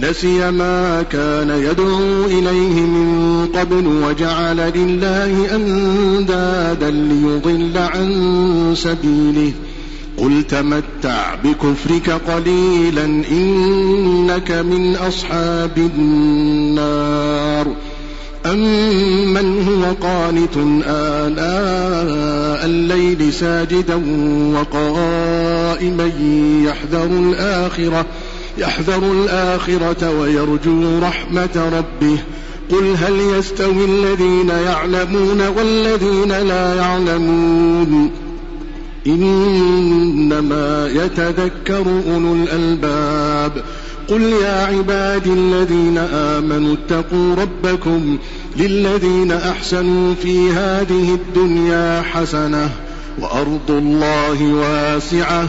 نسي ما كان يدعو إليه من قبل وجعل لله أندادا ليضل عن سبيله. قل تمتع بكفرك قليلا إنك من أصحاب النار. أمن هو قانت آناء الليل ساجدا وقائما يحذر الآخرة. يحذر الآخرة ويرجو رحمة ربه. قل هل يستوي الذين يعلمون والذين لا يعلمون؟ إنما يتذكر أولو الألباب. قل يا عبادي الذين آمنوا اتقوا ربكم للذين أحسنوا في هذه الدنيا حسنة وأرض الله واسعة.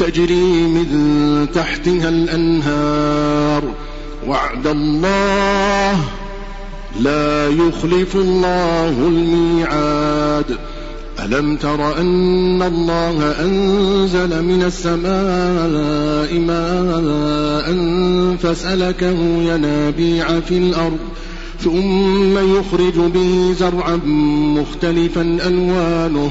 تجري من تحتها الأنهار. وعد الله لا يخلف الله الميعاد. ألم تر أن الله أنزل من السماء ماء فسلكه ينابيع في الأرض ثم يخرج به زرعا مختلفا ألوانه.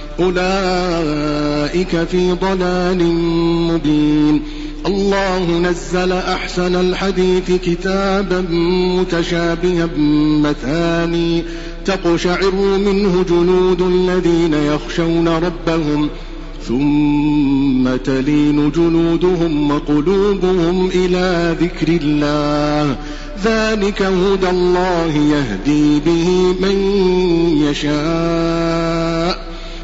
أولئك في ضلال مبين. الله نزل أحسن الحديث كتابا متشابها مثاني. تقشعر منه جنود الذين يخشون ربهم ثم تلين جنودهم وقلوبهم إلى ذكر الله. ذلك هدى الله يهدي به من يشاء.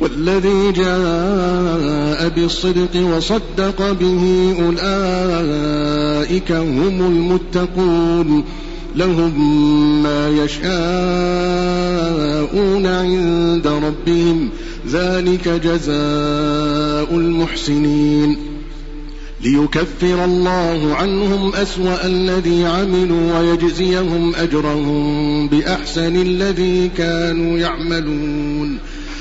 والذي جاء بالصدق وصدق به أولئك هم المتقون لهم ما يشاءون عند ربهم ذلك جزاء المحسنين ليكفر الله عنهم أسوأ الذي عملوا ويجزيهم أجرهم بأحسن الذي كانوا يعملون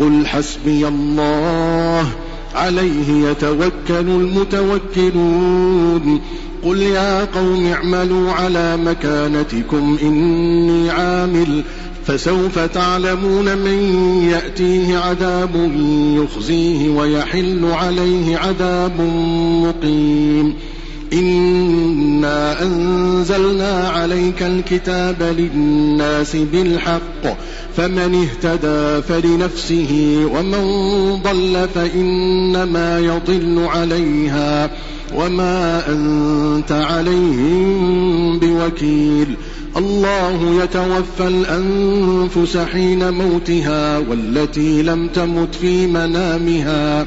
قل حسبي الله عليه يتوكل المتوكلون قل يا قوم اعملوا على مكانتكم إني عامل فسوف تعلمون من يأتيه عذاب يخزيه ويحل عليه عذاب مقيم إنا أنزلنا عليك الكتاب للناس بالحق فمن اهتدى فلنفسه ومن ضل فإنما يضل عليها وما أنت عليهم بوكيل الله يتوفى الأنفس حين موتها والتي لم تمت في منامها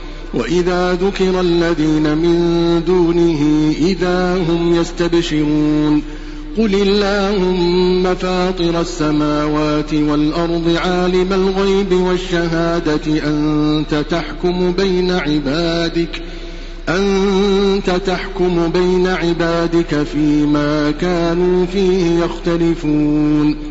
وإذا ذكر الذين من دونه إذا هم يستبشرون قل اللهم فاطر السماوات والأرض عالم الغيب والشهادة أنت تحكم بين عبادك أنت تحكم بين عبادك فيما كانوا فيه يختلفون.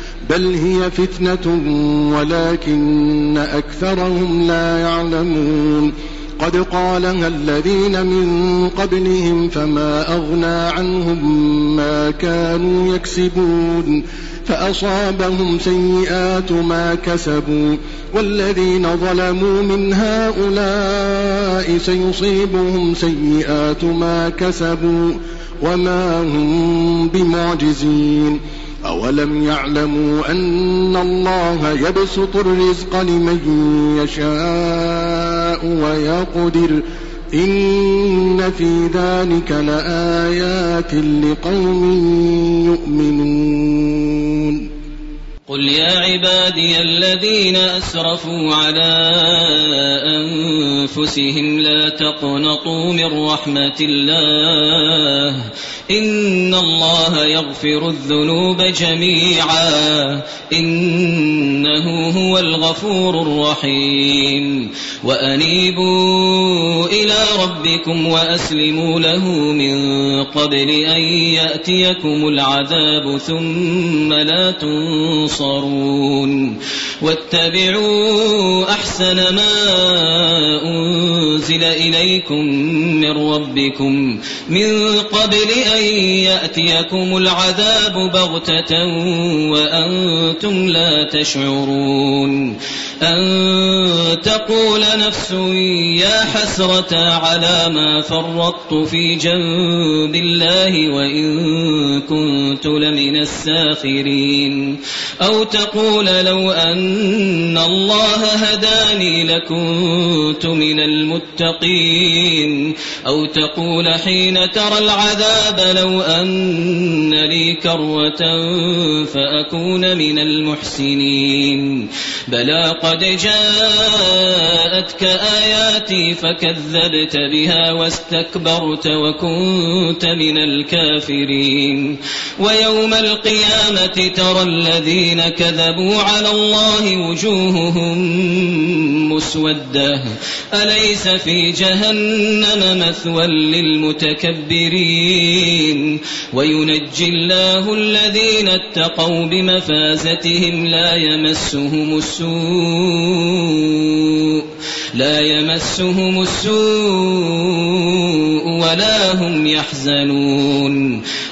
بل هي فتنة ولكن أكثرهم لا يعلمون قد قالها الذين من قبلهم فما أغنى عنهم ما كانوا يكسبون فأصابهم سيئات ما كسبوا والذين ظلموا من هؤلاء سيصيبهم سيئات ما كسبوا وما هم بمعجزين أولم يعلموا أن الله يبسط الرزق لمن يشاء ويقدر إن في ذلك لآيات لقوم يؤمنون قل يا عبادي الذين أسرفوا على أنفسهم لا تقنطوا من رحمة الله إن الله يغفر الذنوب جميعا. إنه هو الغفور الرحيم. وأنيبوا إلى ربكم وأسلموا له من قبل أن يأتيكم العذاب ثم لا تنصرون. واتبعوا أحسن ما أنزل إليكم من ربكم من قبل أن يأتيكم العذاب بغتة وأنتم لا تشعرون أن تقول نفس يا حسرة على ما فرطت في جنب الله وإن كنت لمن الساخرين. أو تقول لو أن الله هداني لكنت من المتقين. أو تقول حين ترى العذاب لو أن لي كروة فأكون من المحسنين. بلى قد جاءتك آياتي فكذبت بها واستكبرت وكنت من الكافرين. ويوم القيامة ترى الذين كذبوا على الله وجوههم مسودة. أليس في جهنم مثوى للمتكبرين؟ وينجي الله الذين اتقوا بمفازتهم لا يمسهم السوء. لا يمسهم السوء ولا هم يحزنون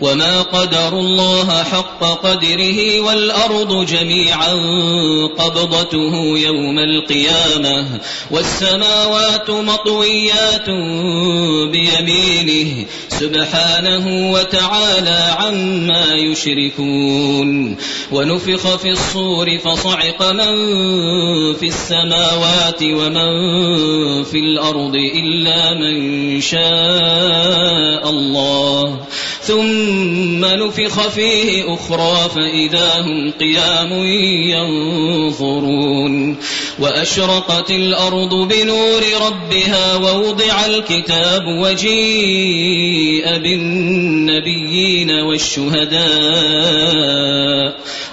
وما قدروا الله حق قدره والأرض جميعا قبضته يوم القيامة والسماوات مطويات بيمينه سبحانه وتعالى عما يشركون ونفخ في الصور فصعق من في السماوات ومن في الأرض إلا من شاء الله ثم نفخ فيه أخرى فإذا هم قيام ينظرون وأشرقت الأرض بنور ربها ووضع الكتاب وجيء بالنبيين والشهداء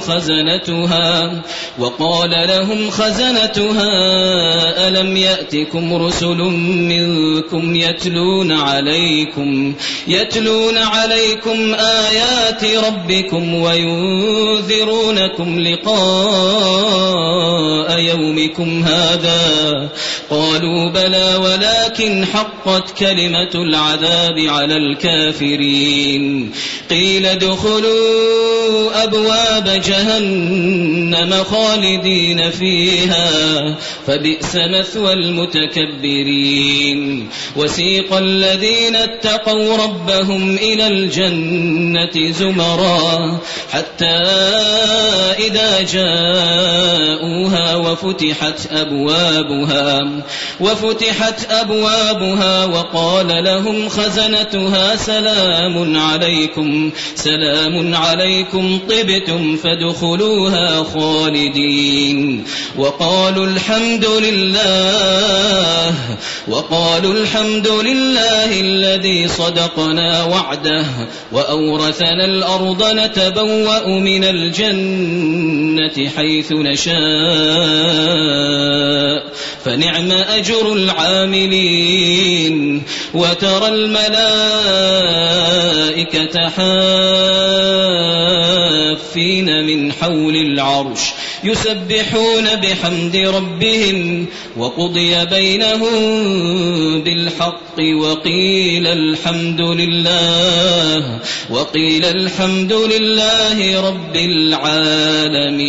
خزنتها وقال لهم خزنتها ألم يأتكم رسل منكم يتلون عليكم يتلون عليكم آيات ربكم وينذرونكم لقاء يومكم هذا؟ قالوا بلى ولكن حقت كلمة العذاب على الكافرين. قيل ادخلوا أبواب جهنم خالدين فيها فبئس مثوى المتكبرين. وسيق الذين اتقوا ربهم إلى الجنة زمرا حتى إذا جاءوها وفتحت أبوابها وفتحت أبوابها وقال لهم خزنتها سلام عليكم سلام عليكم طبتم فادخلوها خالدين. وقالوا الحمد لله وقالوا الحمد لله الذي صدقنا وعده وأورثنا الأرض نتبوأ من الجنة حيث نشاء. فنعم أجر العاملين. وترى الملائكة حافين. من حول العرش يسبحون بحمد ربهم وقضي بينهم بالحق وقيل الحمد لله وقيل الحمد لله رب العالمين.